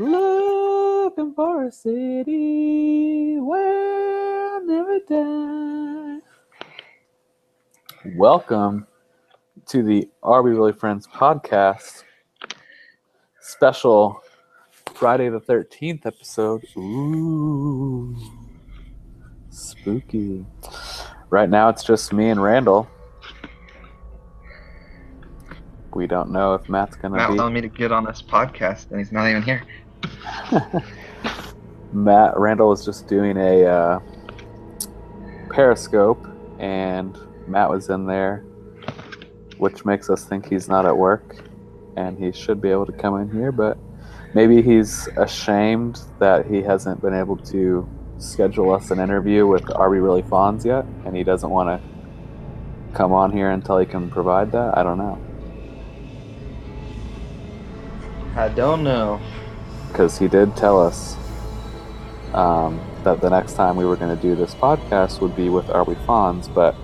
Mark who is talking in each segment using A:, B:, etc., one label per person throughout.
A: Looking for a city where I'll never die. Welcome to the Are We Really Friends podcast special Friday the 13th episode. Ooh, spooky. Right now it's just me and Randall. We don't know if Matt's gonna
B: Matt
A: be.
B: telling me to get on this podcast, and he's not even here.
A: Matt Randall was just doing a uh, Periscope, and Matt was in there, which makes us think he's not at work, and he should be able to come in here. But maybe he's ashamed that he hasn't been able to schedule us an interview with Are We Really Fawns yet, and he doesn't want to come on here until he can provide that. I don't know,
B: I don't know.
A: Because he did tell us um, that the next time we were going to do this podcast would be with Are We Fawns, but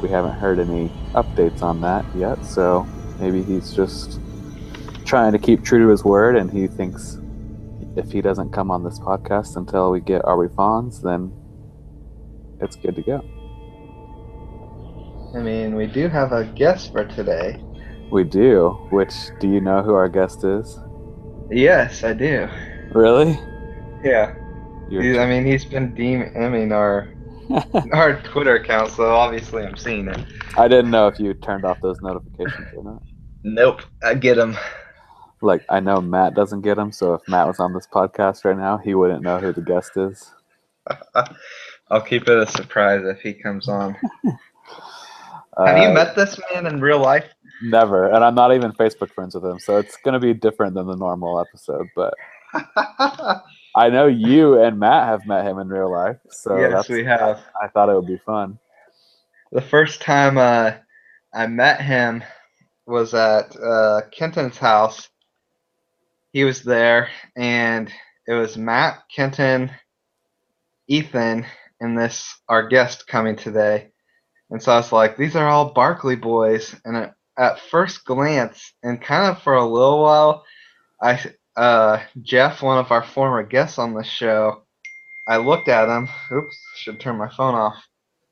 A: we haven't heard any updates on that yet. So maybe he's just trying to keep true to his word, and he thinks if he doesn't come on this podcast until we get Are We Fawns, then it's good to go.
B: I mean, we do have a guest for today.
A: We do. Which do you know who our guest is?
B: Yes, I do.
A: Really?
B: Yeah. I mean, he's been DMing our our Twitter account, so obviously I'm seeing it.
A: I didn't know if you turned off those notifications or not.
B: Nope, I get them.
A: Like I know Matt doesn't get them, so if Matt was on this podcast right now, he wouldn't know who the guest is.
B: I'll keep it a surprise if he comes on.
A: Uh,
B: Have you met this man in real life?
A: Never, and I'm not even Facebook friends with him, so it's gonna be different than the normal episode. But I know you and Matt have met him in real life, so
B: yes, we have.
A: I thought it would be fun.
B: The first time uh, I met him was at uh, Kenton's house. He was there, and it was Matt, Kenton, Ethan, and this our guest coming today. And so I was like, these are all Barkley boys. And at, at first glance, and kind of for a little while, I uh, Jeff, one of our former guests on the show, I looked at him. Oops, should turn my phone off.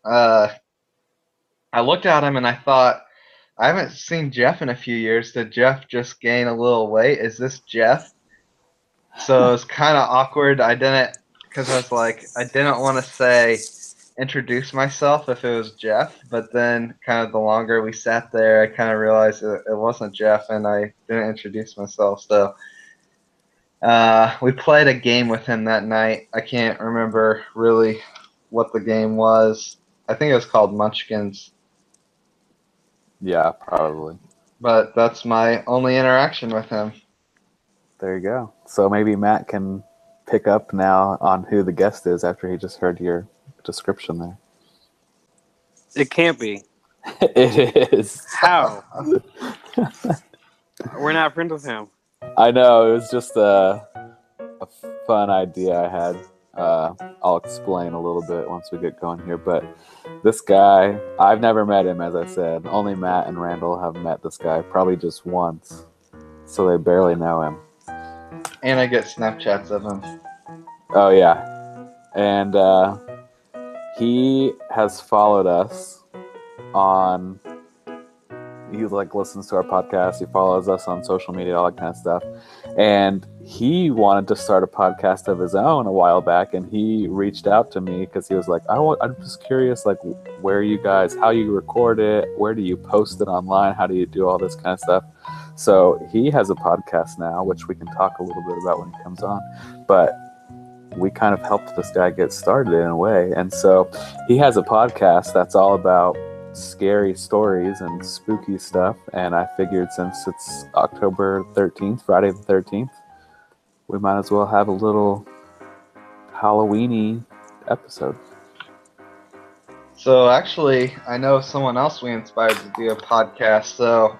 B: Uh, I looked at him and I thought, I haven't seen Jeff in a few years. Did Jeff just gain a little weight? Is this Jeff? So it was kind of awkward. I didn't, because I was like, I didn't want to say, introduce myself if it was Jeff. But then, kind of the longer we sat there, I kind of realized it, it wasn't Jeff and I didn't introduce myself. So uh, we played a game with him that night. I can't remember really what the game was. I think it was called Munchkins.
A: Yeah, probably.
B: but that's my only interaction with him.
A: There you go. So maybe Matt can pick up now on who the guest is after he just heard your description there.
C: It can't be.
A: it is.
C: How? We're not friends with him.
A: I know it was just a, a fun idea I had. Uh, I'll explain a little bit once we get going here. But this guy, I've never met him, as I said. Only Matt and Randall have met this guy, probably just once. So they barely know him.
B: And I get Snapchats of him.
A: Oh, yeah. And uh, he has followed us on. He like listens to our podcast. He follows us on social media, all that kind of stuff. And he wanted to start a podcast of his own a while back, and he reached out to me because he was like, "I want. I'm just curious, like, where you guys, how you record it, where do you post it online, how do you do all this kind of stuff." So he has a podcast now, which we can talk a little bit about when he comes on. But we kind of helped this guy get started in a way, and so he has a podcast that's all about scary stories and spooky stuff. And I figured since it's October 13th, Friday the 13th, we might as well have a little Halloweeny episode.
B: So actually, I know someone else we inspired to do a podcast. So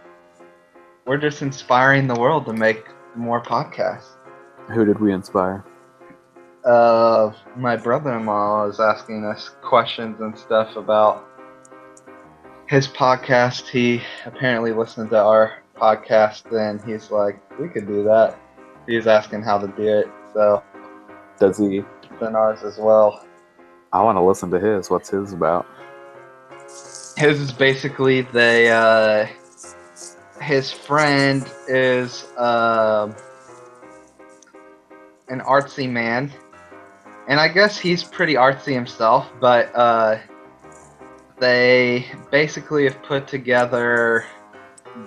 B: we're just inspiring the world to make more podcasts.
A: Who did we inspire?
B: Uh, my brother-in-law is asking us questions and stuff about his podcast. He apparently listened to our podcast, and he's like, "We could do that." He's asking how to do it, so
A: Does he?
B: then ours as well.
A: I want to listen to his. What's his about?
B: His is basically they. Uh, his friend is um an artsy man, and I guess he's pretty artsy himself. But uh, they basically have put together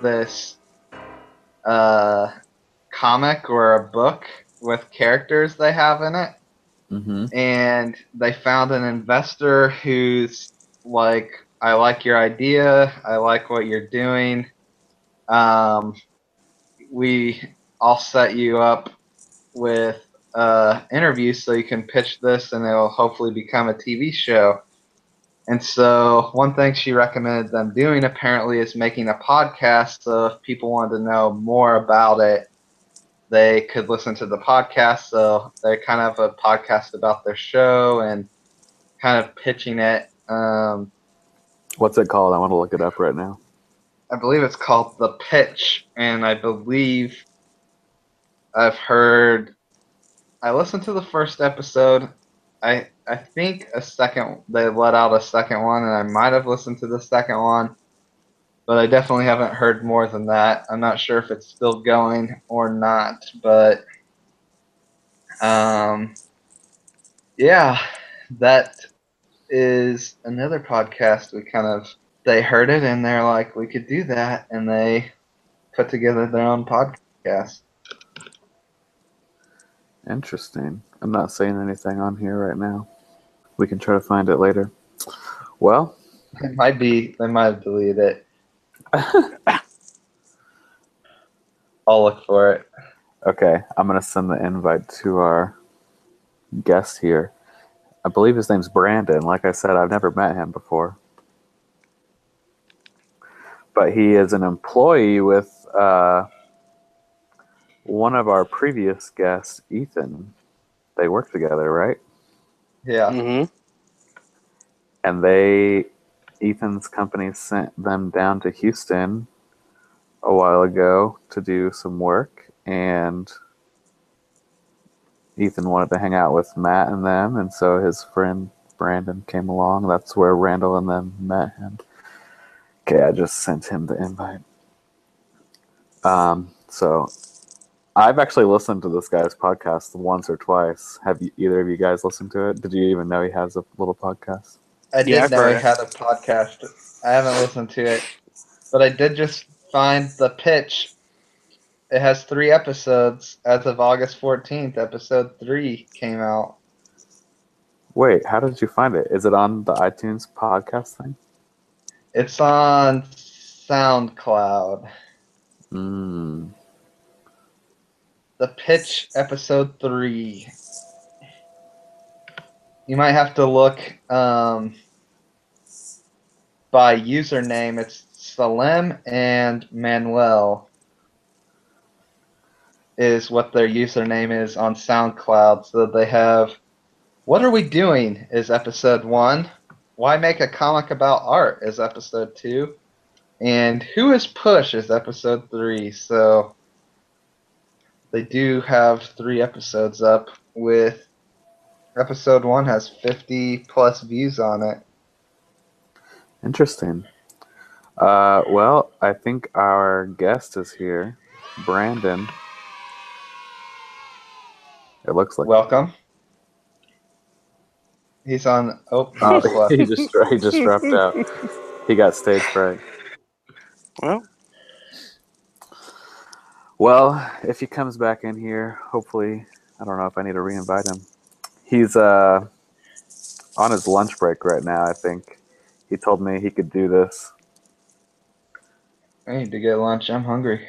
B: this uh, comic or a book with characters they have in it
A: Mm-hmm.
B: and they found an investor who's like, I like your idea, I like what you're doing. Um, we, I'll set you up with uh, interviews so you can pitch this, and it'll hopefully become a TV show. And so, one thing she recommended them doing apparently is making a podcast. So, if people wanted to know more about it, they could listen to the podcast. So they're kind of a podcast about their show and kind of pitching it. Um,
A: What's it called? I want to look it up right now.
B: I believe it's called The Pitch, and I believe I've heard. I listened to the first episode. I I think a second they let out a second one, and I might have listened to the second one, but I definitely haven't heard more than that. I'm not sure if it's still going or not, but um, yeah, that is another podcast we kind of they heard it and they're like we could do that and they put together their own podcast
A: Interesting. I'm not saying anything on here right now. We can try to find it later. Well,
B: it might be they might have deleted it i'll look for it
A: okay, I'm gonna send the invite to our guest here. I believe his name's Brandon. Like I said, I've never met him before, but he is an employee with uh, one of our previous guests, Ethan. They work together, right?
B: yeah
C: Mm-hmm.
A: and they Ethan's company sent them down to Houston a while ago to do some work and Ethan wanted to hang out with Matt and them and so his friend Brandon came along that's where Randall and them met him okay I just sent him the invite um so I've actually listened to this guy's podcast once or twice have you, either of you guys listened to it did you even know he has a little podcast
B: i did
C: Yeah, I've
B: know
C: heard
B: he
C: it.
B: had a podcast i haven't listened to it but i did just find the pitch it has three episodes as of august 14th episode three came out
A: Wait, how did you find it? Is it on the iTunes podcast thing?
B: it's on soundcloud
A: Mm.
B: The Pitch episode three. You might have to look um, by username. It's Salem and Manuel is what their username is on SoundCloud. So they have What Are We Doing is episode one. Why Make a Comic About Art is episode two. And Who is Push is episode three. So they do have three episodes up with episode one has 50 plus views on it
A: Interesting. Uh, well, I think our guest is here, Brandon. It looks like.
B: welcome he's on oh,
A: Oh, he just he just dropped out. He got stage fright.
C: Well,
A: Well, if he comes back in here, hopefully, I don't know if I need to re-invite him. He's uh on his lunch break right now. I think he told me he could do this.
B: i need to get lunch i'm hungry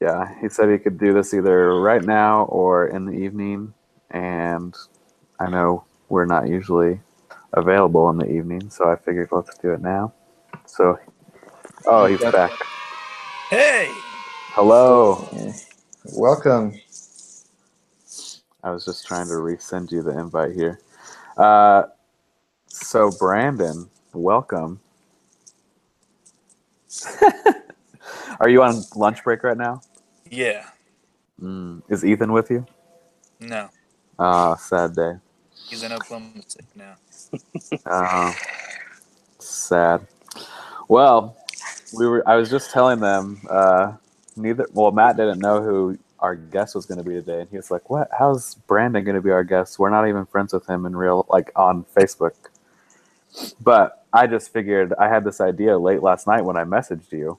A: Yeah, he said he could do this either right now or in the evening, and I know we're not usually available in the evening, so I figured let's do it now. So, oh, he's back.
C: hey,
A: Hello.
B: welcome
A: I was just trying to resend you the invite here. Uh, so Brandon, welcome. Are you on lunch break right now?
D: Yeah.
A: Mm. Is Ethan with you?
C: No,
A: Ah, sad day.
C: he's in Oklahoma City now.
A: Uh, sad. Well, we were. I was just telling them. Uh, neither. Well, Matt didn't know who our guest was going to be today, and he was like, "What? How's Brandon going to be our guest? We're not even friends with him in real, like on Facebook." But I just figured I had this idea late last night when I messaged you,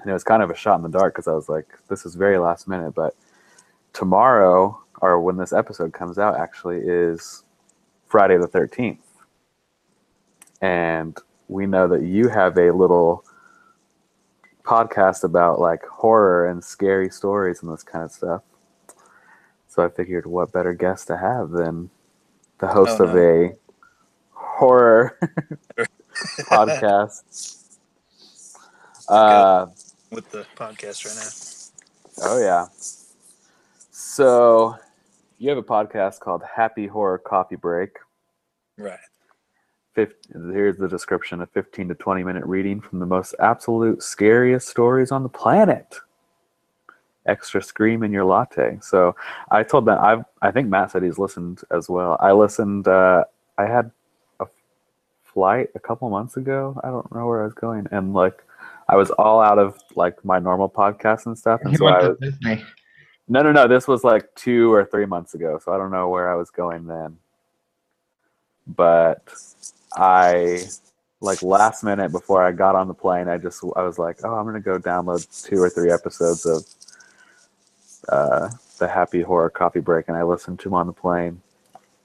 A: and it was kind of a shot in the dark because I was like, "This is very last minute." But tomorrow, or when this episode comes out, actually is Friday the thirteenth and we know that you have a little podcast about like horror and scary stories and this kind of stuff. So I figured, what better guest to have than the host
C: Oh,
A: of
C: no.
A: a horror podcast? Uh,
C: with the podcast right now.
A: oh yeah. So you have a podcast called Happy Horror Coffee Break.
C: Right.
A: 50, here's the description a 15 to 20 minute reading from the most absolute scariest stories on the planet. Extra scream in your latte. So i told that i i think matt said he's listened as well. I listened uh i had a flight a couple months ago. I don't know where i was going. And like i was all out of like my normal podcasts and stuff. And
B: He
A: so
B: went
A: i
B: to Disney.
A: no, no, no. This was like two or three months ago, so I don't know where I was going then. But I, like last minute before I got on the plane, I just I was like, oh, I'm gonna go download two or three episodes of uh, the Happy Horror Coffee Break, and I listened to them on the plane,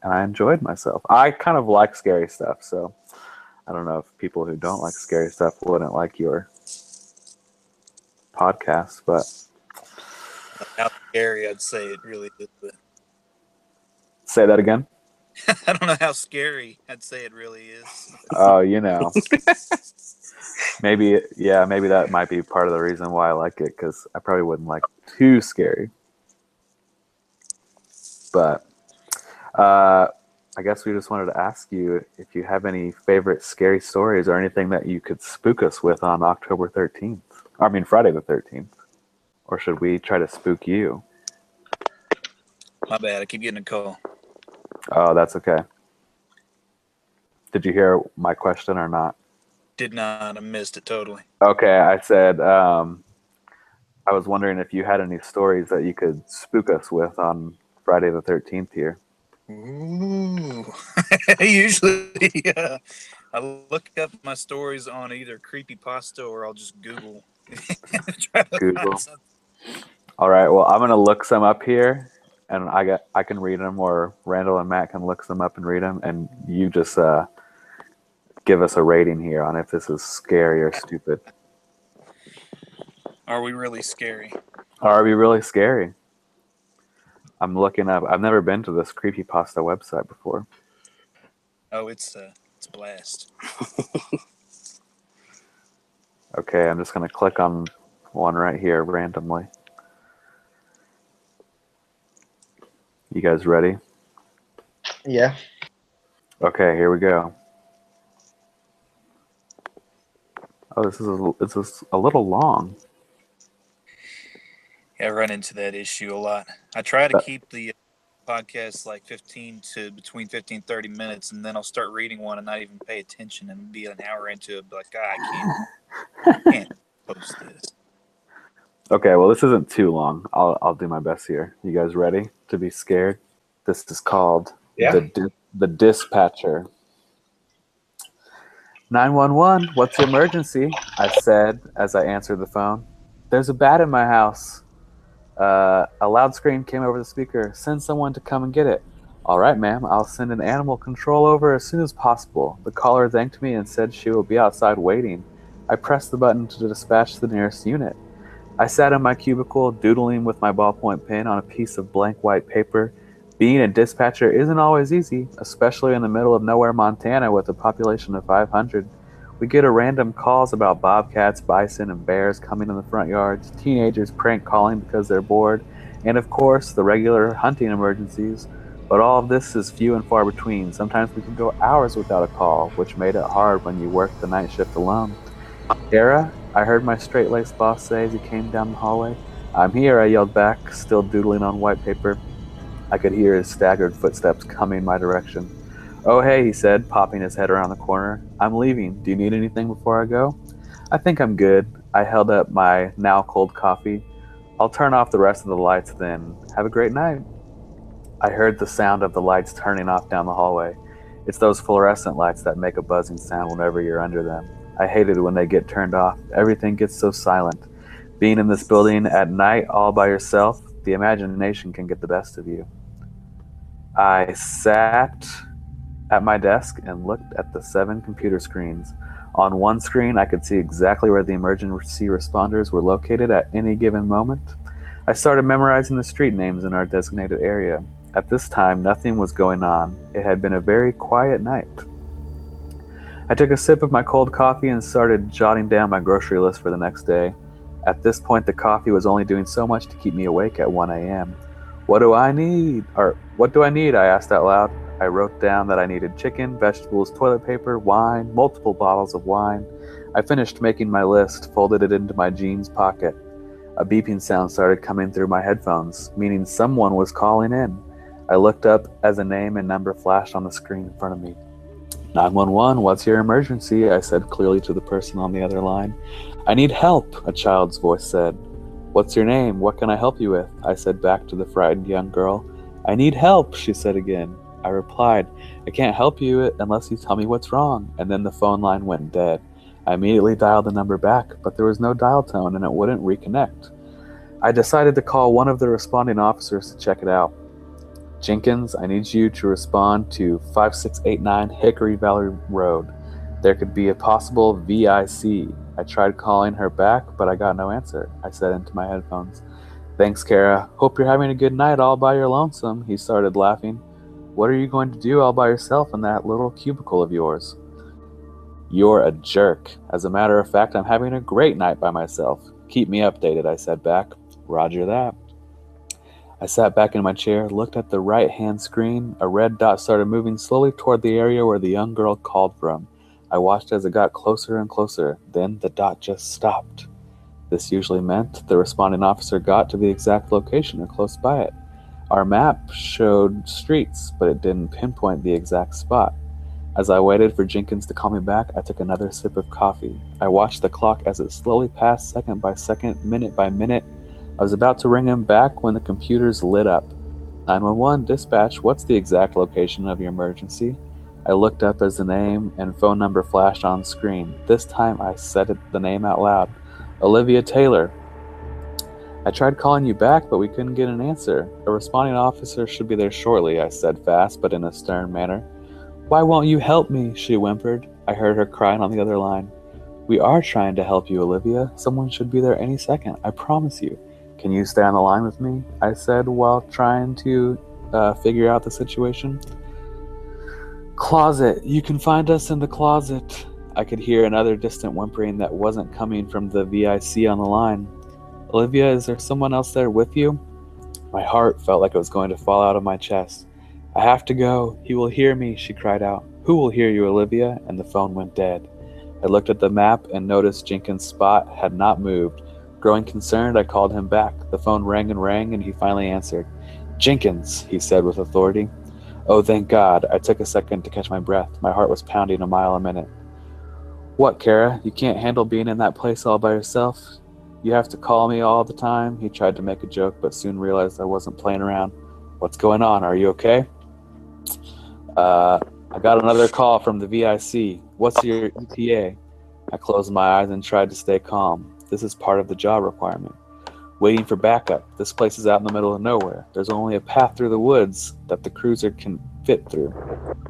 A: and I enjoyed myself. I kind of like scary stuff, so I don't know if people who don't like scary stuff wouldn't like your podcast, but
C: How scary I'd say it really is,
A: say that again.
C: I don't know how scary I'd say it really is.
A: Oh, you know. maybe, yeah, maybe that might be part of the reason why I like it because I probably wouldn't like too scary. But uh, I guess we just wanted to ask you if you have any favorite scary stories or anything that you could spook us with on October 13th. I mean, Friday the 13th. Or should we try to spook you?
C: My bad. I keep getting a call.
A: Oh, that's okay. Did you hear my question or not?
C: Did not. I missed it totally.
A: Okay, I said um, I was wondering if you had any stories that you could spook us with on Friday the thirteenth here.
C: Ooh. Usually, uh, I look up my stories on either creepy pasta or I'll just Google. Try to find
A: Google. All right, well I'm gonna look some up here, and I got I can read them, or Randall and Matt can look some up and read them, and you just uh, give us a rating here on if this is scary or stupid.
C: Are we really scary?
A: Are we really scary? I'm looking up. I've never been to this creepypasta website before.
C: Oh, it's uh, it's a blast.
A: Okay, I'm just gonna click on one right here randomly. You guys ready?
B: Yeah.
A: Okay, here we go. Oh, this is a, this is a little long.
C: Yeah, I run into that issue a lot. I try to
A: But-
C: keep the podcast like 15 to between 15 30 minutes, and then I'll start reading one and not even pay attention and be an hour into it, be like, ah, I can't, I can't post this.
A: Okay, well this isn't too long. I'll I'll do my best here. You guys ready to be scared? This is called
B: Yeah.
A: the di- the dispatcher. 911, what's the emergency? I said as I answered the phone. There's a bat in my house. Uh, a loud scream came over the speaker. Send someone to come and get it. All right, ma'am. I'll send an animal control over as soon as possible. The caller thanked me and said she will be outside waiting. I pressed the button to dispatch the nearest unit. I sat in my cubicle, doodling with my ballpoint pen on a piece of blank white paper. Being a dispatcher isn't always easy, especially in the middle of nowhere, Montana, with a population of 500. We get a random calls about bobcats, bison, and bears coming in the front yards, teenagers prank calling because they're bored, and of course, the regular hunting emergencies. But all of this is few and far between. Sometimes we can go hours without a call, which made it hard when you work the night shift alone. Dara, I heard my straight laced boss say as he came down the hallway, I'm here, I yelled back, still doodling on white paper. I could hear his staggered footsteps coming my direction. Oh, hey, he said, popping his head around the corner. I'm leaving. Do you need anything before I go? I think I'm good. I held up my now cold coffee. I'll turn off the rest of the lights then. Have a great night. I heard the sound of the lights turning off down the hallway. It's those fluorescent lights that make a buzzing sound whenever you're under them. I hate it when they get turned off. Everything gets so silent. Being in this building at night all by yourself, the imagination can get the best of you. I sat at my desk and looked at the seven computer screens. On one screen, I could see exactly where the emergency responders were located at any given moment. I started memorizing the street names in our designated area. At this time, nothing was going on. It had been a very quiet night. I took a sip of my cold coffee and started jotting down my grocery list for the next day. At this point, the coffee was only doing so much to keep me awake at 1 a.m. What do I need? Or, what do I need? I asked out loud. I wrote down that I needed chicken, vegetables, toilet paper, wine, multiple bottles of wine. I finished making my list, folded it into my jeans pocket. A beeping sound started coming through my headphones, meaning someone was calling in. I looked up as a name and number flashed on the screen in front of me. 911, what's your emergency? I said clearly to the person on the other line. I need help, a child's voice said. What's your name? What can I help you with? I said back to the frightened young girl. I need help, she said again. I replied, I can't help you unless you tell me what's wrong. And then the phone line went dead. I immediately dialed the number back, but there was no dial tone and it wouldn't reconnect. I decided to call one of the responding officers to check it out. Jenkins, I need you to respond to 5689 Hickory Valley Road. There could be a possible VIC. I tried calling her back, but I got no answer. I said into my headphones. Thanks, Kara. Hope you're having a good night all by your lonesome. He started laughing. What are you going to do all by yourself in that little cubicle of yours? You're a jerk. As a matter of fact, I'm having a great night by myself. Keep me updated, I said back. Roger that. I sat back in my chair, looked at the right hand screen. A red dot started moving slowly toward the area where the young girl called from. I watched as it got closer and closer. Then the dot just stopped. This usually meant the responding officer got to the exact location or close by it. Our map showed streets, but it didn't pinpoint the exact spot. As I waited for Jenkins to call me back, I took another sip of coffee. I watched the clock as it slowly passed second by second, minute by minute. I was about to ring him back when the computers lit up. 911 dispatch, what's the exact location of your emergency? I looked up as the name and phone number flashed on screen. This time I said it, the name out loud Olivia Taylor. I tried calling you back, but we couldn't get an answer. A responding officer should be there shortly, I said fast, but in a stern manner. Why won't you help me? she whimpered. I heard her crying on the other line. We are trying to help you, Olivia. Someone should be there any second, I promise you. Can you stay on the line with me? I said while trying to uh, figure out the situation. Closet. You can find us in the closet. I could hear another distant whimpering that wasn't coming from the VIC on the line. Olivia, is there someone else there with you? My heart felt like it was going to fall out of my chest. I have to go. He will hear me, she cried out. Who will hear you, Olivia? And the phone went dead. I looked at the map and noticed Jenkins' spot had not moved. Growing concerned, I called him back. The phone rang and rang, and he finally answered. Jenkins, he said with authority. Oh, thank God. I took a second to catch my breath. My heart was pounding a mile a minute. What, Kara? You can't handle being in that place all by yourself? You have to call me all the time? He tried to make a joke, but soon realized I wasn't playing around. What's going on? Are you okay? Uh, I got another call from the VIC. What's your ETA? I closed my eyes and tried to stay calm. This is part of the job requirement. Waiting for backup. This place is out in the middle of nowhere. There's only a path through the woods that the cruiser can fit through.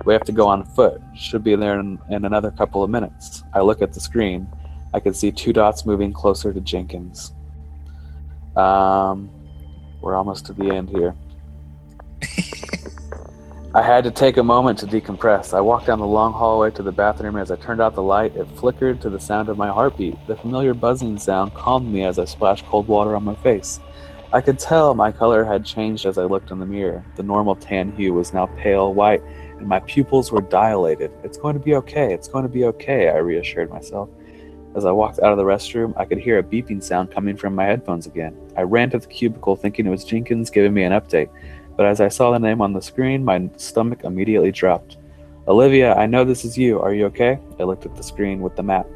A: We have to go on foot. Should be there in, in another couple of minutes. I look at the screen. I can see two dots moving closer to Jenkins. Um, we're almost to the end here. I had to take a moment to decompress. I walked down the long hallway to the bathroom. As I turned out the light, it flickered to the sound of my heartbeat. The familiar buzzing sound calmed me as I splashed cold water on my face. I could tell my color had changed as I looked in the mirror. The normal tan hue was now pale white, and my pupils were dilated. It's going to be okay. It's going to be okay, I reassured myself. As I walked out of the restroom, I could hear a beeping sound coming from my headphones again. I ran to the cubicle thinking it was Jenkins giving me an update, but as I saw the name on the screen, my stomach immediately dropped. Olivia, I know this is you. Are you okay? I looked at the screen with the map.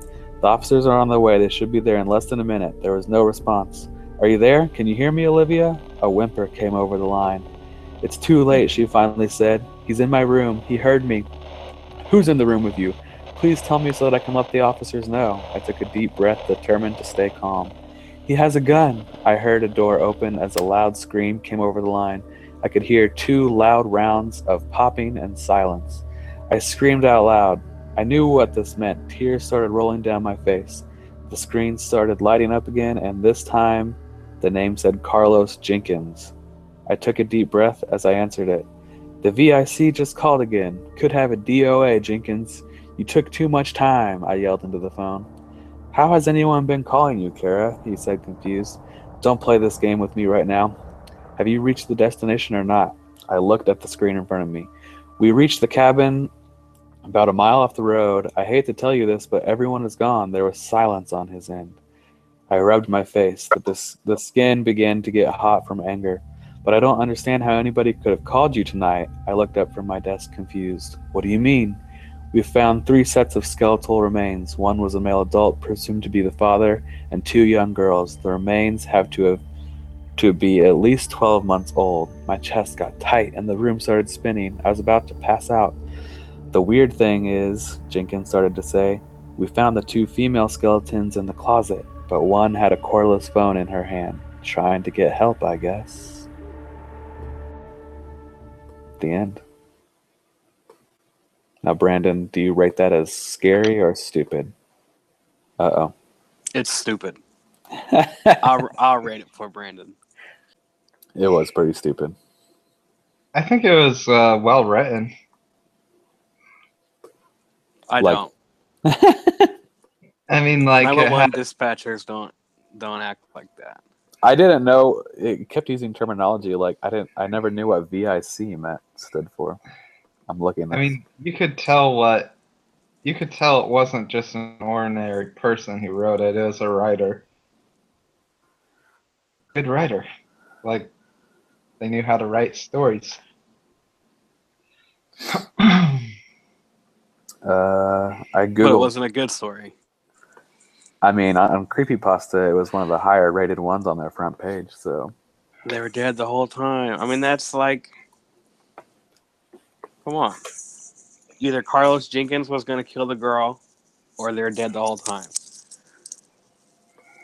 A: The officers are on their way. They should be there in less than a minute. There was no response. Are you there? Can you hear me, Olivia? A whimper came over the line. It's too late, she finally said. He's in my room. He heard me. Who's in the room with you? Please tell me so that I can let the officers know. I took a deep breath, determined to stay calm. He has a gun. I heard a door open as a loud scream came over the line. I could hear two loud rounds of popping and silence. I screamed out loud. I knew what this meant. Tears started rolling down my face. The screen started lighting up again, and this time the name said Carlos Jenkins. I took a deep breath as I answered it. The VIC just called again. Could have a DOA, Jenkins. You took too much time, I yelled into the phone. How has anyone been calling you, Kara? He said, confused. Don't play this game with me right now. Have you reached the destination or not? I looked at the screen in front of me. We reached the cabin about a mile off the road. I hate to tell you this, but everyone is gone. There was silence on his end. I rubbed my face. The, the, the skin began to get hot from anger. But I don't understand how anybody could have called you tonight. I looked up from my desk confused. What do you mean? We found three sets of skeletal remains. One was a male adult, presumed to be the father, and two young girls. The remains have to have to be at least 12 months old. My chest got tight and the room started spinning. I was about to pass out. The weird thing is, Jenkins started to say, we found the two female skeletons in the closet, but one had a cordless phone in her hand, trying to get help, I guess. The end. Now, Brandon, do you rate that as scary or stupid? Uh oh.
D: It's stupid. I'll, I'll rate it for Brandon.
A: It was pretty stupid.
B: I think it was uh, well written.
D: I
A: Like-
D: don't.
B: I mean, like, it
D: 911
B: had-
D: dispatchers don't don't act like that.
A: I didn't know it kept using terminology like I didn't I never knew what VIC meant stood for. I'm looking at
B: I mean, you could tell what you could tell it wasn't just an ordinary person who wrote it. It was a writer. Good writer. Like they knew how to write stories.
A: uh I
D: But it wasn't a good story.
A: I mean on, on Creepypasta it was one of the higher rated ones on their front page, so
D: They were dead the whole time. I mean, that's like, come on. Either Carlos Jenkins was going to kill the girl, or they're dead the whole time.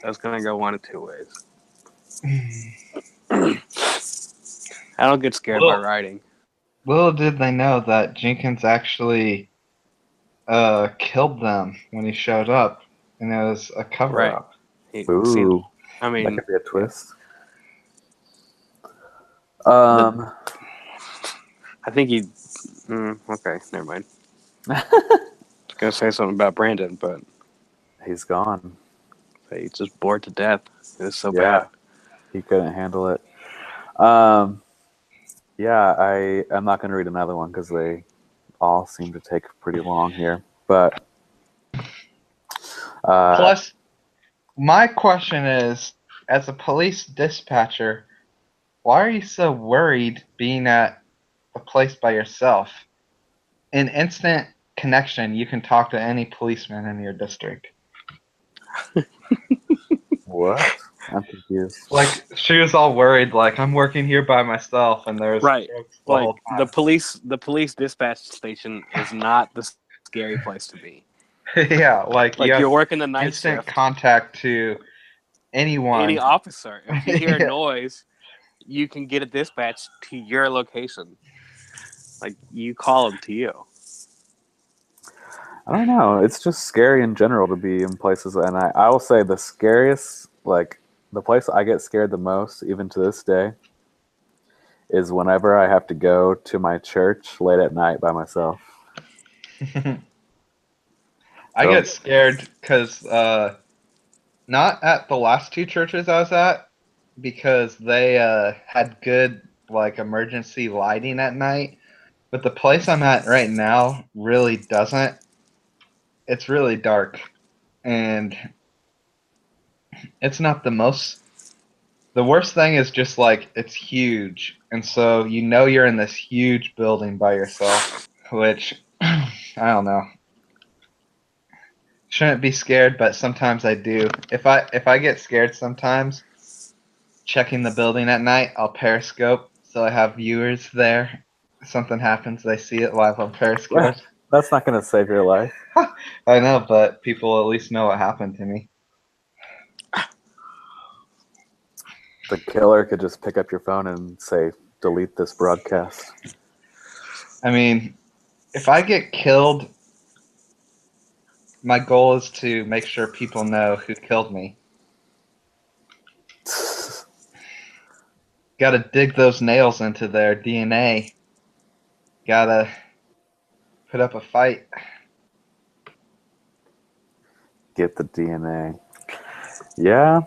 D: That's going to go one of two ways. I don't get scared by
B: Well-
D: writing.
B: Little did they know that Jenkins actually uh, killed them when he showed up, and it was a cover up.
D: He-
A: ooh,
D: see, I
A: that
D: mean,
A: could be a twist. Um
D: I think he. Mm, okay, never mind. I was gonna say something about Brandon, but
A: he's gone.
D: he's just bored to death. It was so
A: Yeah.
D: bad.
A: He couldn't handle it. Um yeah, I I'm not going to read another one cuz they all seem to take pretty long here, but uh
B: Plus, my question is, as a police dispatcher, why are you so worried being at a place by yourself? In instant connection, you can talk to any policeman in your district.
A: what? I'm confused.
B: Like she was all worried, like I'm working here by myself, and there's
D: Right.
B: drugs the
D: Like the police, the police dispatch station is not the scary place to be.
B: yeah, like,
D: Like
B: you
D: you are working the night
B: instant
D: shift.
B: contact to anyone.
D: Any officer, if you hear
B: Yeah.
D: a noise, you can get a dispatch to your location. Like you call them to you.
A: I don't know. It's just scary in general to be in places, and I, I will say the scariest, like the place I get scared the most, even to this day, is whenever I have to go to my church late at night by myself.
B: I
A: So-
B: get scared because uh, not at the last two churches I was at because they uh, had good like emergency lighting at night, but the place I'm at right now really doesn't. It's really dark, and it's not the most. The worst thing is just like it's huge, and so you know you're in this huge building by yourself, which I don't know. Shouldn't be scared, but sometimes I do. If I if I get scared sometimes, checking the building at night, I'll periscope so I have viewers there. If something happens, they see it live on Periscope.
A: That's not going to save your life.
B: I know, but people at least know what happened to me.
A: The killer could just pick up your phone and say, delete this broadcast.
B: I mean, if I get killed, my goal is to make sure people know who killed me. Got to dig those nails into their DNA. Got to put up a fight.
A: Get the DNA. Yeah,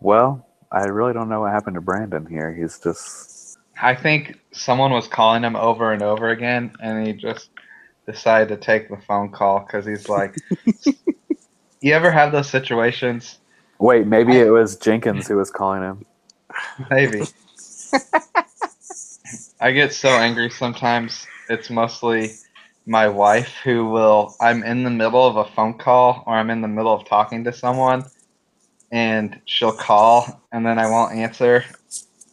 A: well, I really don't know what happened to Brandon here. He's just.
B: I think someone was calling him over and over again, and he just decided to take the phone call because he's like, "You ever have those situations?
A: Wait, maybe it was Jenkins who was calling him.
B: Maybe." I get so angry sometimes. It's mostly my wife who will. I'm in the middle of a phone call or I'm in the middle of talking to someone, and she'll call, and then I won't answer,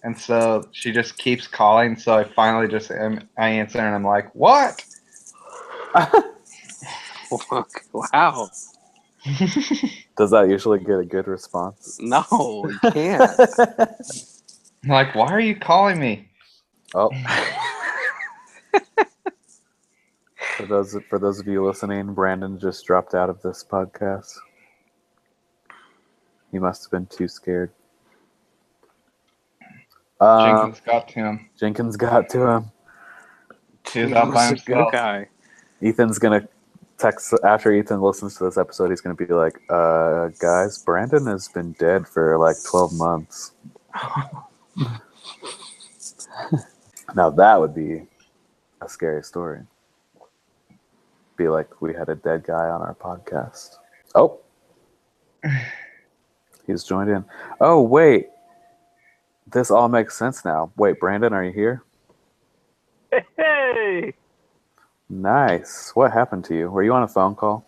B: and so she just keeps calling. So I finally just am, I answer, and I'm like, "What?"
D: Wow.
A: Does that usually get a good response?
D: No, you can't.
B: I'm like, "Why are you calling me?"
A: oh, for those for those of you listening, Brandon just dropped out of this podcast. He must have been too scared. Um,
B: Jenkins got to him.
A: Jenkins got to him.
B: He was out by
D: Good
B: himself.
D: guy.
A: Ethan's gonna text after Ethan listens to this episode. He's gonna be like, "Uh, guys, Brandon has been dead for like twelve months." now that would be a scary story. Be like we had a dead guy on our podcast. Oh, he's joined in. Oh wait, this all makes sense now. Wait, Brandon, are you here?
E: Hey!
A: Nice. What happened to you? Were you on a phone call?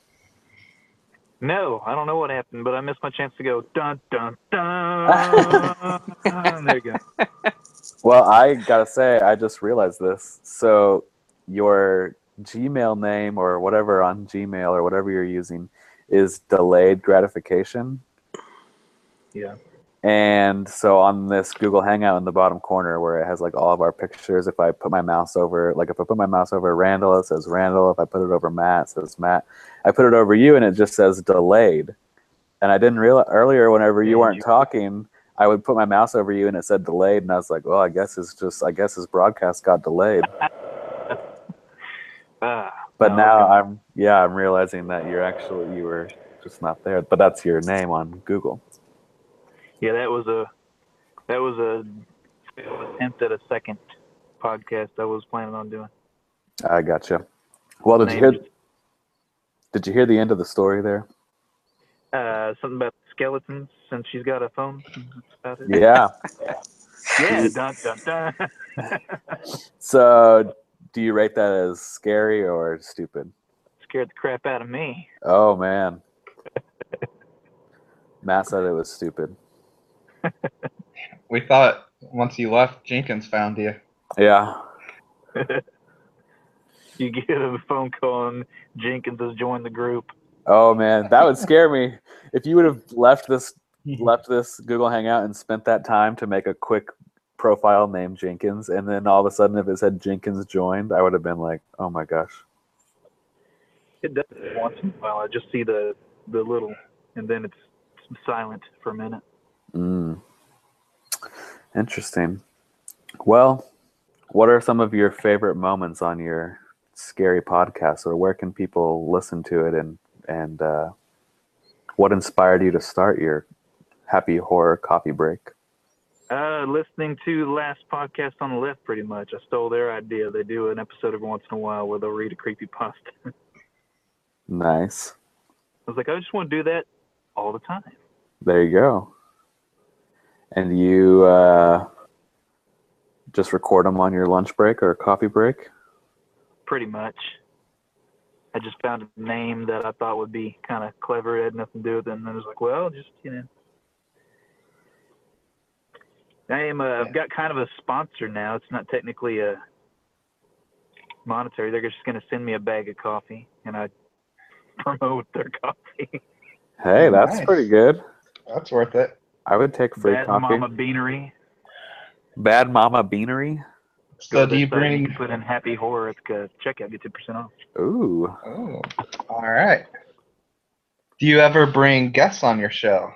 E: No, I don't know what happened, but I missed my chance to go dun dun dun. there you go.
A: Well, I gotta say, I just realized this. So, your Gmail name or whatever on Gmail or whatever you're using is delayed gratification.
E: Yeah.
A: And so on this Google Hangout in the bottom corner where it has like all of our pictures, if I put my mouse over, like if I put my mouse over Randall, it says Randall. If I put it over Matt, it says Matt. I put it over you and it just says delayed. And I didn't realize earlier, whenever you weren't talking, I would put my mouse over you and it said delayed. And I was like, well, I guess it's just, I guess his broadcast got delayed.
E: Ah,
A: But
E: Oh,
A: now
E: okay.
A: I'm, yeah, I'm realizing that you're actually, you were just not there. But that's your name on Google.
E: Yeah, that was a that was a attempt at a second podcast I was planning on doing.
A: I gotcha. Well, did you hear? Did you hear the end of the story there?
E: Uh, something about skeletons since she's got a phone. That's about it.
A: Yeah.
E: Yeah. Dun dun dun.
A: So, do you rate that as scary or stupid?
E: Scared the crap out of me.
A: Oh man. Matt said it was stupid.
B: We thought once you left, Jenkins found you.
A: Yeah.
E: you get a phone call and Jenkins has joined the group.
A: Oh man, that would scare me. If you would have left this left this Google Hangout and spent that time to make a quick profile named Jenkins, and then all of a sudden, if it said Jenkins joined, I would have been like, "Oh my gosh."
E: It does once in a while. I just see the the little, and then it's silent for a minute.
A: Mm. Interesting. Well, what are some of your favorite moments on your scary podcast, or where can people listen to it, and and uh, what inspired you to start your happy horror coffee break?
E: Uh, listening to the last podcast on the left, pretty much. I stole their idea. They do an episode every once in a while where they'll read a creepy pasta.
A: Nice.
E: I was like, I just want to do that all the time.
A: There you go. And you uh, just record them on your lunch break or coffee break?
E: Pretty much. I just found a name that I thought would be kind of clever. It had nothing to do with it, and I was like, well, just you know. I am. Uh, I've got kind of a sponsor now. It's not technically a monetary. They're just going to send me a bag of coffee, and I promote their coffee.
A: Hey, that's
B: Nice.
A: pretty good.
B: That's worth it.
A: I would take free
E: Bad
A: coffee.
E: Mama Beanery.
A: Bad Mama Beanery?
B: So
E: Go
B: do you
E: to their site,
B: bring?
E: can put in Happy Horror at the checkout, get two percent off.
A: Ooh.
B: Oh, all right. Do you ever bring guests on your show?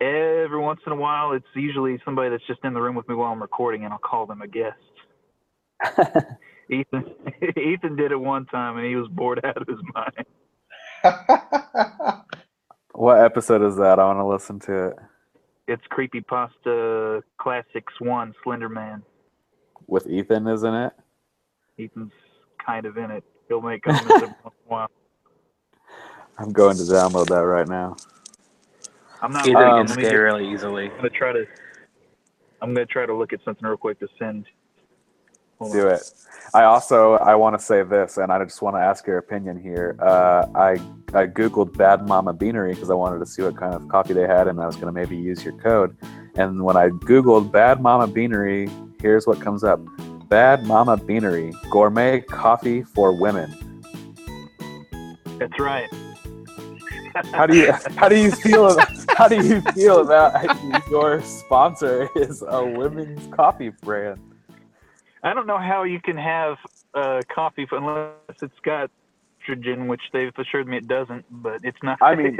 E: Every once in a while, it's usually somebody that's just in the room with me while I'm recording, and I'll call them a guest. Ethan, Ethan did it one time, and he was bored out of his mind.
A: What episode is that? I want to listen to it.
E: It's Creepy Pasta Classics One, Slender Man.
A: With Ethan, isn't it?
E: Ethan's kind of in it. He'll make comments every once in a while.
A: I'm going to download that right now.
E: I'm not.
D: Ethan
A: Um,
D: gets
E: let
D: scared really easily.
E: I'm gonna try to. I'm gonna try to look at something real quick to send. Hold
A: Do
E: on.
A: it. I also I want to say this, and I just want to ask your opinion here. Uh, I I googled Bad Mama Beanery because I wanted to see what kind of coffee they had, and I was going to maybe use your code. And when I googled Bad Mama Beanery, here's what comes up: Bad Mama Beanery gourmet coffee for women.
E: That's right.
A: How do you how do you feel how do you feel about your sponsor is a women's coffee brand?
E: I don't know how you can have uh, coffee unless it's got estrogen, which they've assured me it doesn't. But it's not.
A: I mean,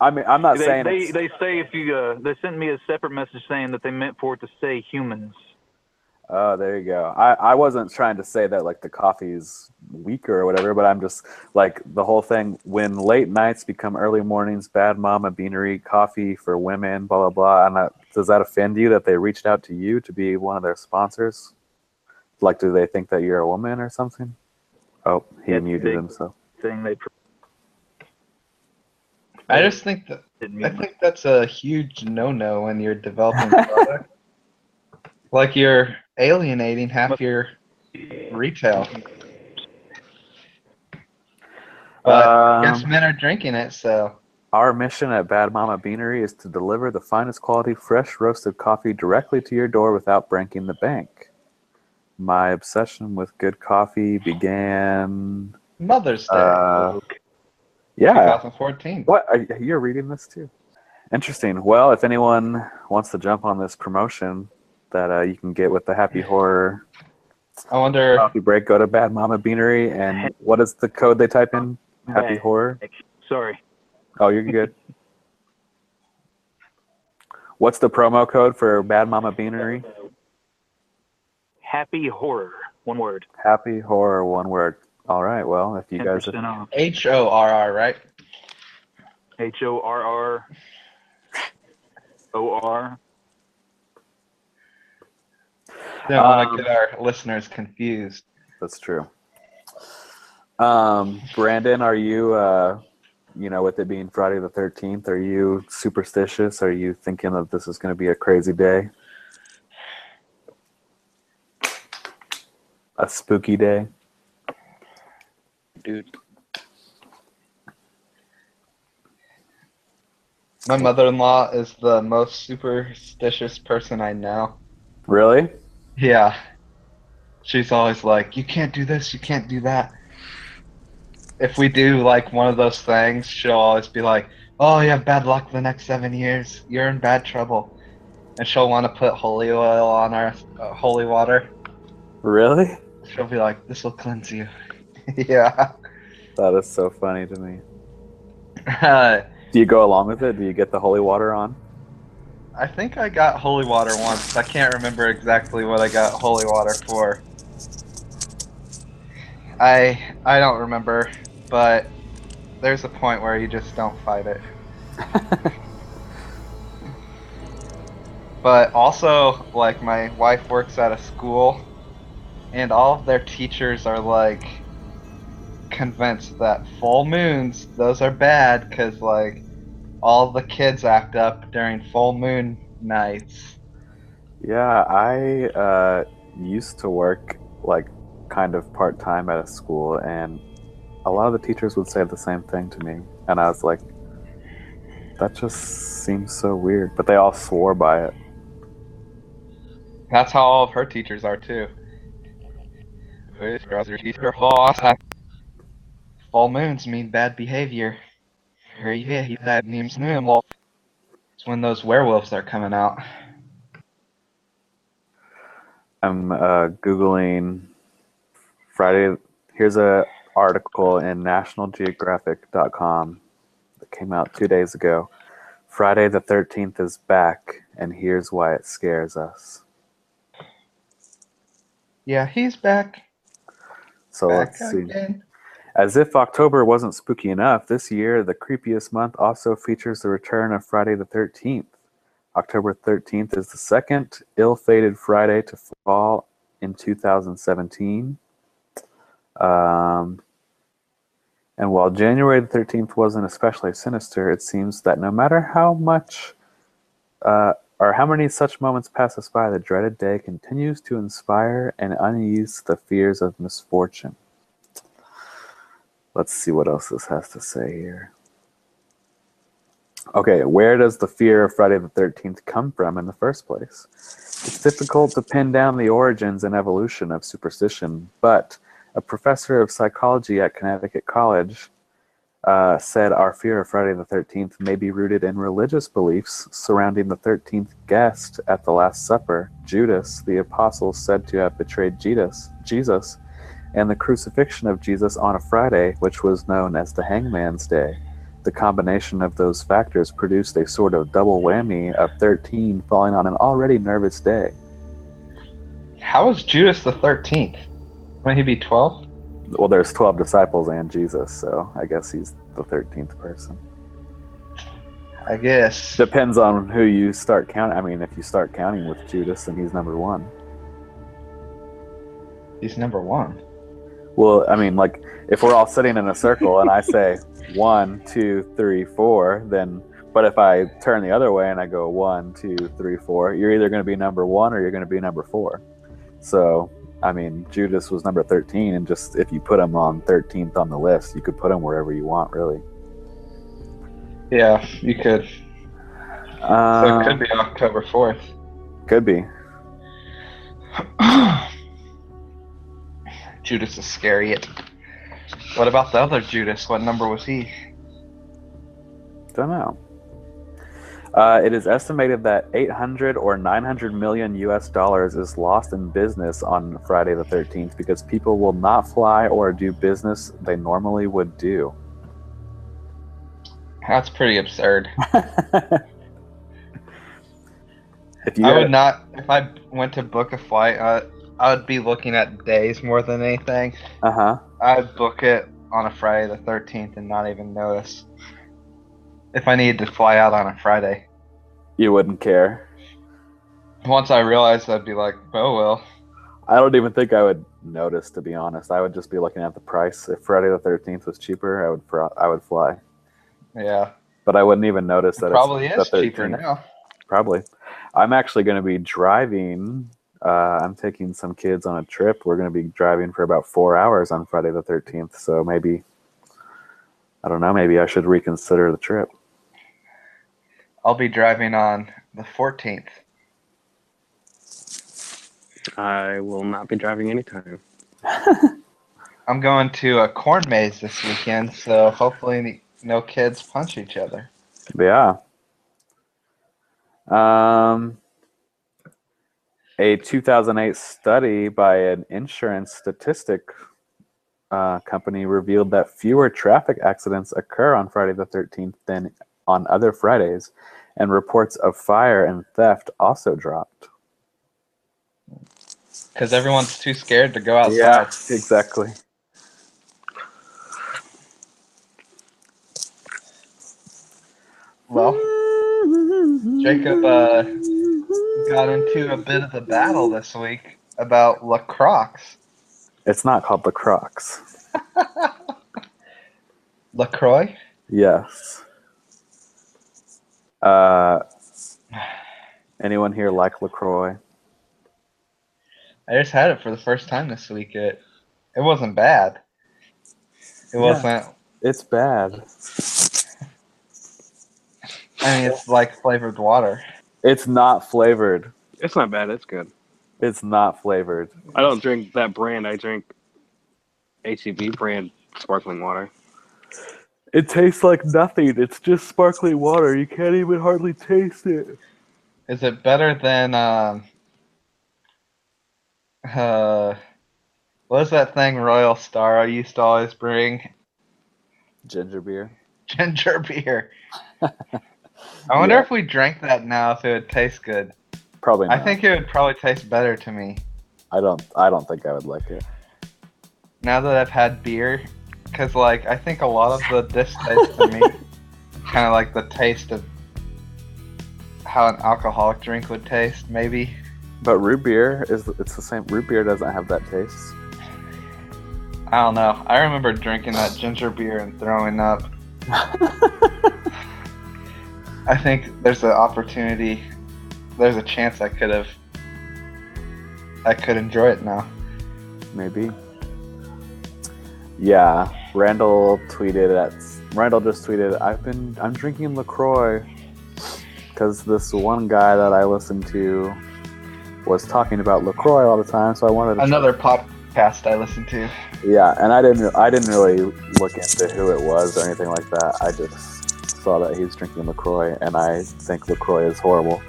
A: I mean, I'm not
E: they,
A: saying
E: they
A: it's-
E: they say if you uh, they sent me a separate message saying that they meant for it to say humans.
A: Oh, there you go. I, I wasn't trying to say that like the coffee's weaker or whatever, but I'm just like the whole thing when late nights become early mornings, bad mama beanery, coffee for women, blah blah blah. And that, does that offend you that they reached out to you to be one of their sponsors? Like, do they think that you're a woman or something? Oh, he
E: It's
A: muted
E: big.
A: himself.
E: Thing they
B: I just think that I think that's a huge no-no when you're developing a product. like you're alienating half your retail. But I guess
A: Um,
B: men are drinking it, so
A: Our mission at Bad Mama Beanery is to deliver the finest quality fresh roasted coffee directly to your door without breaking the bank. My obsession with good coffee began.
B: Mother's Day,
A: Uh, yeah.
B: 2014.
A: What? Are, you're reading this too? Interesting. Well, if anyone wants to jump on this promotion that uh, you can get with the Happy Horror
B: I wonder.
A: Coffee Break, go to Bad Mama Beanery and what is the code they type in? Happy
E: Bad.
A: Horror?
E: Sorry.
A: Oh, you're good. What's the promo code for Bad Mama Beanery?
E: Happy horror. One word.
A: Happy Horror, one word. All right. Well, if you guys,
E: percent off.
B: H O R R, right?
E: H O R R O R.
B: Don't want to get our listeners confused.
A: that's true. Um, Brandon, are you, uh, you know, with it being Friday the Thirteenth, are you superstitious? Are you thinking that this is going to be a crazy day, a spooky day?
D: Dude,
B: My mother-in-law is the most superstitious person I know.
A: Really?
B: Yeah. She's always like, you can't do this, you can't do that. If we do like one of those things, she'll always be like, oh, you have bad luck the next seven years. You're in bad trouble. And she'll want to put holy oil on our uh, holy water.
A: Really?
B: She'll be like, this will cleanse you. yeah.
A: That is so funny to me.
B: Uh,
A: Do you go along with it? Do you get the holy water on?
B: I think I got holy water once. I can't remember exactly what I got holy water for. I I don't remember, but there's a point where you just don't fight it. But also, like my wife works at a school, and all of their teachers are like convinced that full moons, those are bad because, like, all the kids act up during full moon nights.
A: Yeah, I uh, used to work like kind of part time at a school, and a lot of the teachers would say the same thing to me, and I was like, that just seems so weird. But they all swore by it.
B: That's how all of her teachers are, too. Full moons mean bad behavior. That means normal. It's when those werewolves are coming out.
A: I'm uh, googling Friday. Here's a article in NationalGeographic.com that came out two days ago. Friday the 13th is back, and here's why it scares us.
B: Yeah, he's back.
A: So
B: back
A: let's see.
B: again.
A: As if October wasn't spooky enough, this year the creepiest month also features the return of Friday the 13th. October 13th is the second ill fated Friday to fall in 2017. Um, and while January the 13th wasn't especially sinister, it seems that no matter how much uh, or how many such moments pass us by, the dreaded day continues to inspire and unease the fears of misfortune. Let's see what else this has to say here. Okay, where does the fear of Friday the 13th come from in the first place? It's difficult to pin down the origins and evolution of superstition, but a professor of psychology at Connecticut College uh, said our fear of Friday the 13th may be rooted in religious beliefs surrounding the 13th guest at the Last Supper, Judas, the apostle said to have betrayed Jesus, Jesus, and the crucifixion of Jesus on a Friday, which was known as the Hangman's Day. The combination of those factors produced a sort of double whammy of 13 falling on an already nervous day.
B: How is Judas the 13th? Wouldn't he be 12?
A: Well, there's 12 disciples and Jesus, so I guess he's the 13th person.
B: I guess.
A: Depends on who you start counting. I mean, if you start counting with Judas, then he's number one.
B: He's number one.
A: Well, I mean, like if we're all sitting in a circle and I say one, two, three, four, then but if I turn the other way and I go one, two, three, four, you're either going to be number one or you're going to be number four. So, I mean, Judas was number 13, and just if you put him on 13th on the list, you could put him wherever you want, really.
B: Yeah, you could. So
A: Uh,
B: it could be October 4th.
A: could be.
B: Judas Iscariot. What about the other Judas? What number was he?
A: Don't know. Uh, it is estimated that 800 or 900 million US dollars is lost in business on Friday the 13th because people will not fly or do business they normally would do.
B: That's pretty absurd.
A: if you
B: I would not, if I went to book a flight, uh, I would be looking at days more than anything.
A: uh huh.
B: I'd book it on a Friday the 13th and not even notice. If I needed to fly out on a Friday.
A: You wouldn't care.
B: Once I realized, I'd be like, oh well.
A: I don't even think I would notice, to be honest. I would just be looking at the price. If Friday the 13th was cheaper, I would fr- I would fly,
B: Yeah.
A: but I wouldn't even notice that
B: Probably
A: it's
B: is cheaper now.
A: Probably. I'm actually going to be driving. Uh, I'm taking some kids on a trip. We're going to be driving for about four hours on Friday the 13th. So maybe, I don't know, maybe I should reconsider the trip.
B: I'll be driving on the 14th.
D: I will not be driving anytime.
B: I'm going to a corn maze this weekend, so hopefully no kids punch each other.
A: Yeah. Um, a 2008 study by an insurance statistic uh, company revealed that fewer traffic accidents occur on Friday the 13th than on other Fridays, and reports of fire and theft also dropped.
B: Because everyone's too scared to go outside.
A: Yeah, exactly.
B: Well, Jacob uh, got into a bit of a battle this week about La Croix.
A: It's not called Crocs.
B: LaCroix?
A: Yes. Uh, anyone here like Lacroix?
B: I just had it for the first time this week. It it wasn't bad. It
A: Yeah.
B: wasn't.
A: It's bad.
B: I mean, it's like flavored water.
A: It's not flavored.
D: It's not bad. It's good.
A: It's not flavored.
D: I don't drink that brand. I drink HEB brand sparkling water.
A: It tastes like nothing. It's just sparkling water. You can't even hardly taste it.
B: Is it better than um? Uh, what is that thing Royal Star I used to always bring?
A: Ginger beer.
B: Ginger beer. I wonder
A: Yeah.
B: if we drank that now, if it would taste good.
A: Probably
B: I think it would probably taste better to me
A: I don't. I don't think I would like it.
B: now that I've had beer, because like I think a lot of the distaste to me, kind of like the taste of how an alcoholic drink would taste, maybe.
A: But root beer is. It's the same. Root beer doesn't have that taste.
B: I don't know. I remember drinking that ginger beer and throwing up. I think there's an opportunity. There's a chance I could have. I could enjoy it now.
A: Maybe. Yeah, Randall tweeted at Randall just tweeted, "I've been I'm drinking Lacroix because this one guy that I listened to was talking about Lacroix all the time, so I wanted to
B: Another podcast I listened to.
A: yeah, and I didn't I didn't really look into who it was or anything like that. I just saw that he's drinking Lacroix, and I think Lacroix is horrible.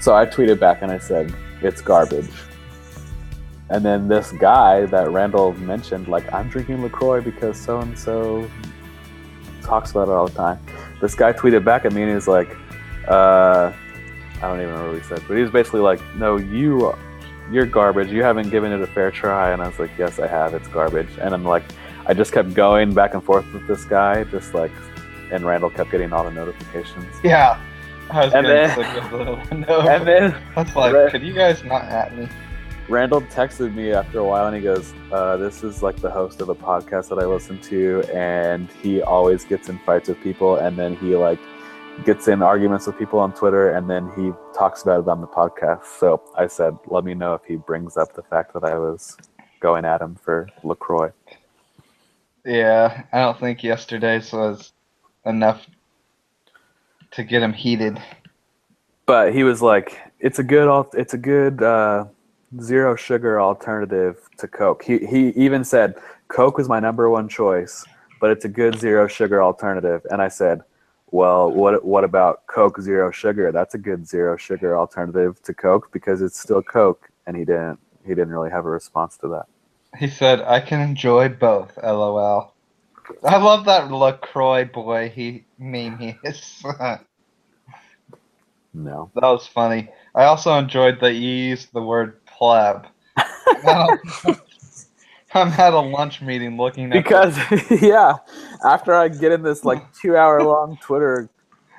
A: So I tweeted back and I said it's garbage. And then this guy that Randall mentioned, like I'm drinking Lacroix because so and so talks about it all the time. This guy tweeted back at me and he was like, uh, I don't even remember what he said, but he was basically like, "No, you you're garbage. You haven't given it a fair try. And I was like, yes, I have. It's garbage. And I'm like, I just kept going back and forth with this guy, just like, and Randall kept getting all the notifications.
B: Yeah. I was
A: And then-. And then
B: I was like, could you guys not at me?
A: Randall texted me after a while and he goes, uh, This is like the host of a podcast that I listen to. And he always gets in fights with people. And then he like gets in arguments with people on Twitter. And then he talks about it on the podcast. So I said, Let me know if he brings up the fact that I was going at him for LaCroix.
B: Yeah, I don't think yesterday's was enough to get him heated.
A: but he was like, "It's a good, it's a good uh, zero sugar alternative to Coke." He he even said Coke was my number one choice, but it's a good zero sugar alternative. And I said, "Well, what what about Coke zero sugar? That's a good zero sugar alternative to Coke because it's still Coke." And he didn't he didn't really have a response to that.
B: He said, I can enjoy both, lol. I love that LaCroix boy he meme he is.
A: No, that
B: was funny. I also enjoyed that you used the word pleb. I'm at a lunch meeting looking at
A: because yeah, after I get in this like two hour long Twitter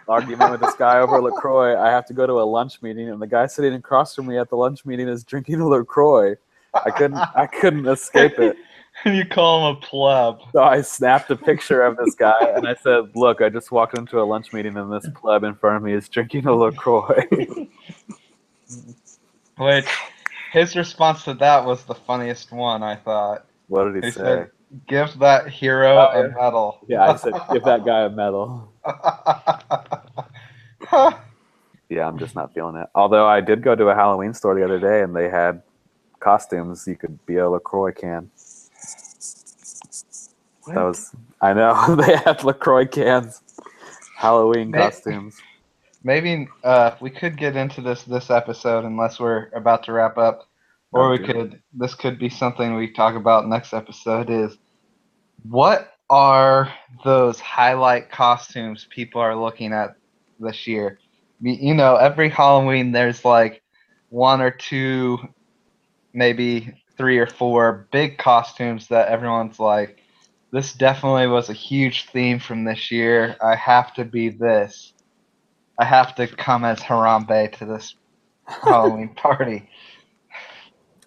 A: argument with this guy over Lacroix, I have to go to a lunch meeting, and the guy sitting across from me at the lunch meeting is drinking a Lacroix. I couldn't I couldn't escape it.
B: you call him a pleb.
A: So I snapped a picture of this guy and I said, "Look, I just walked into a lunch meeting and this pleb in front of me is drinking a Lacroix."
B: Which his response to that was the funniest one, I thought.
A: what did he
B: He
A: say?
B: said, Give that hero
A: Oh,
B: a medal.
A: Yeah, I said, "Give that guy a medal." Yeah, I'm just not feeling it. Although I did go to a Halloween store the other day and they had costumes. You could be a Lacroix can. That was I know they had Lacroix cans, Halloween
B: May-
A: costumes.
B: Maybe uh, we could get into this this episode unless we're about to wrap up, or we could. This could be something we talk about next episode. Is what are those highlight costumes people are looking at this year? You know, every Halloween there's like one or two, maybe three or four big costumes that everyone's like, this definitely was a huge theme from this year. I have to be this. I have to come as Harambe to this Halloween party.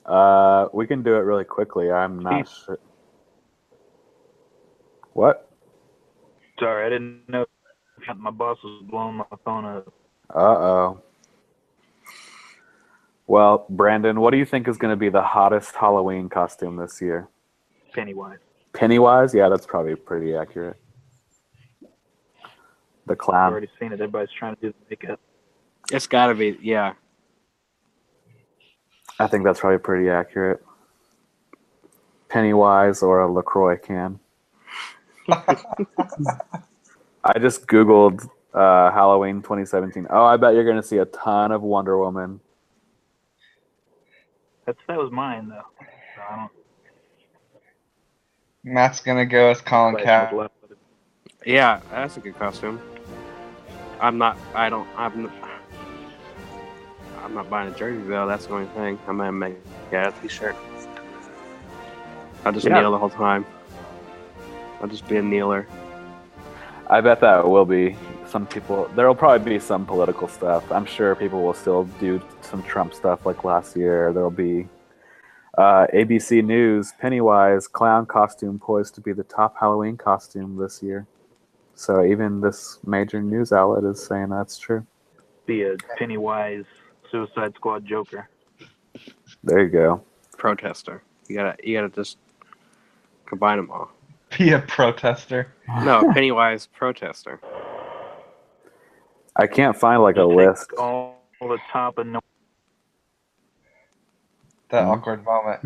A: Uh, we can do it really quickly. I'm not sure. What?
E: Sorry, I didn't know. My boss was blowing my phone up.
A: Uh oh. Well, Brandon, what do you think is going to be the hottest Halloween costume this year?
E: Pennywise.
A: Pennywise? Yeah, that's probably pretty accurate. The
E: I've already seen it. Everybody's trying to do the makeup.
D: It's got to be. Yeah.
A: I think that's probably pretty accurate. Pennywise or a LaCroix can. I just Googled uh, Halloween 2017. Oh, I bet you're going to see a ton of Wonder Woman.
E: That's that was mine though. So I don't.
B: Matt's gonna go as Colin
E: everybody's
B: Cat.
E: left with it.
D: Yeah, that's a good costume. I'm not. I don't. I'm. Not, I'm not buying a jersey though. That's the only thing. I'm gonna make yeah a t-shirt. I'll just
A: Yeah.
D: kneel the whole time. I'll just be a kneeler.
A: I bet that will be some people. There will probably be some political stuff. I'm sure people will still do some Trump stuff like last year. There'll be uh, ABC News Pennywise clown costume poised to be the top Halloween costume this year. So even this major news outlet is saying that's true.
E: Be a Pennywise Suicide Squad Joker.
A: There you go.
D: Protester. You gotta. You gotta just combine them all.
B: Be a protester.
D: No, Pennywise protester.
A: I can't find like a
E: take
A: list.
E: All the top and no.
B: That
A: Mhm.
B: awkward moment.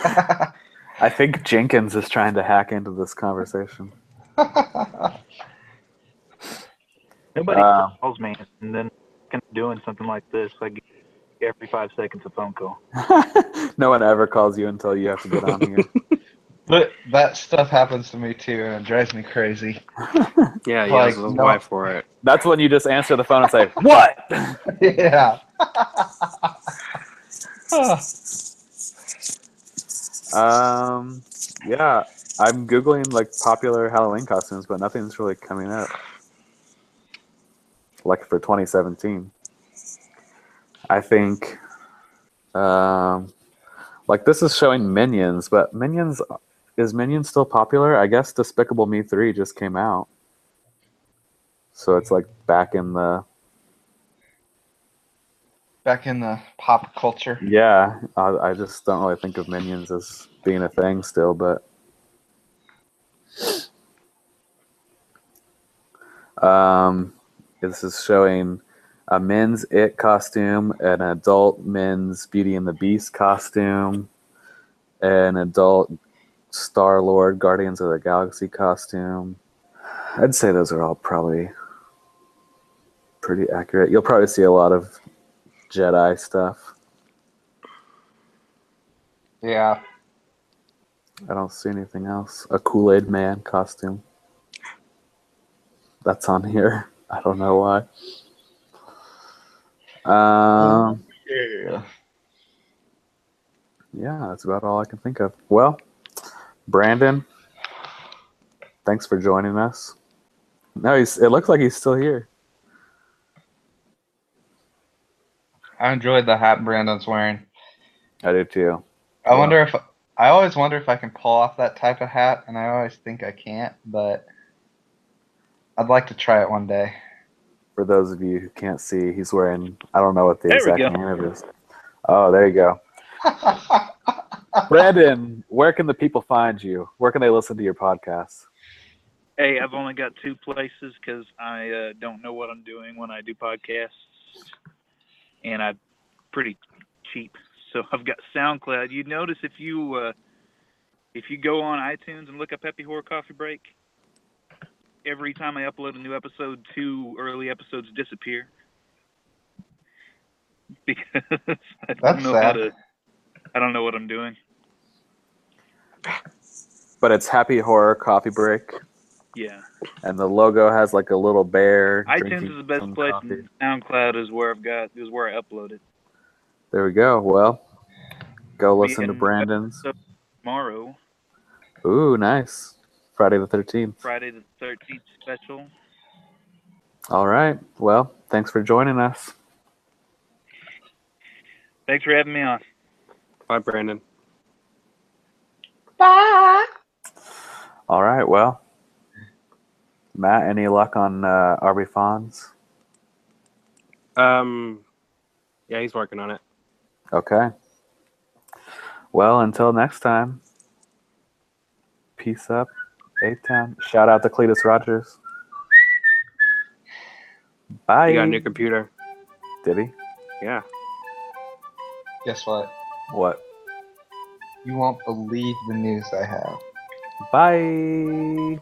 A: I think Jenkins is trying to hack into this conversation.
E: Nobody
A: Uh,
E: calls me, and then kind of doing something like this. I get every five seconds a phone call.
A: no one ever calls you until you have to get on here.
B: but that stuff happens to me too, and it drives me crazy.
D: Yeah, he
B: Like,
D: has
B: no.
D: wife for it.
A: That's when you just answer the phone and say, "What?"
B: yeah.
A: Um, yeah, I'm googling like popular Halloween costumes, but nothing's really coming up. Like for 2017, I think, um, like this is showing Minions, but Minions is Minions still popular? I guess Despicable Me three just came out, so it's like back in the
B: Back in the pop culture.
A: yeah. I, I just don't really think of Minions as being a thing still, but. Um, this is showing a men's It costume, an adult men's Beauty and the Beast costume, an adult Star Lord Guardians of the Galaxy costume. I'd say those are all probably pretty accurate. You'll probably see a lot of Jedi stuff.
B: Yeah.
A: I don't see anything else. A Kool Aid Man costume. That's on here. I don't know why. Um,
B: Yeah.
A: yeah, that's about all I can think of. Well, Brandon, thanks for joining us. No, he's. It looks like he's still here.
B: I enjoyed the hat Brandon's wearing.
A: I do too.
B: I wonder if I always wonder if I can pull off that type of hat, and I always think I can't, but I'd like to try it one day.
A: For those of you who can't see, he's wearing. I don't know what the
E: There we
A: exact
E: go.
A: name of it is. Oh, there you go. Brandon, where can the people find you? Where can they listen to your podcast?
C: Hey, I've only got two places because I uh, don't know what I'm doing when I do podcasts, and I'm pretty cheap. So I've got SoundCloud. You notice if you uh, if you go on iTunes and look up Happy Horror Coffee Break, every time I upload a new episode, two early episodes disappear because I don't
B: That's
C: know how to. I don't know what I'm doing.
A: But it's Happy Horror Coffee Break,
C: Yeah,
A: and the logo has like a little bear.
C: iTunes is the best place. SoundCloud is where I've got is where I upload it.
A: There we go. Well, go listen to Brandon's.
C: Tomorrow,
A: Ooh, nice. Friday the 13th.
C: Friday the 13th special.
A: All right. Well, thanks for joining us.
C: Thanks for having me on.
D: Bye, Brandon. Bye.
A: All right. Well, Matt, any luck on uh, RB Fonz?
D: Um, yeah, he's working on it.
A: Okay. Well, until next time, peace up, A Town. Shout out to Cletus Rogers. Bye.
D: You got a new computer.
A: Did he?
D: Yeah.
B: Guess what?
A: What?
B: You won't believe the news I have.
A: Bye.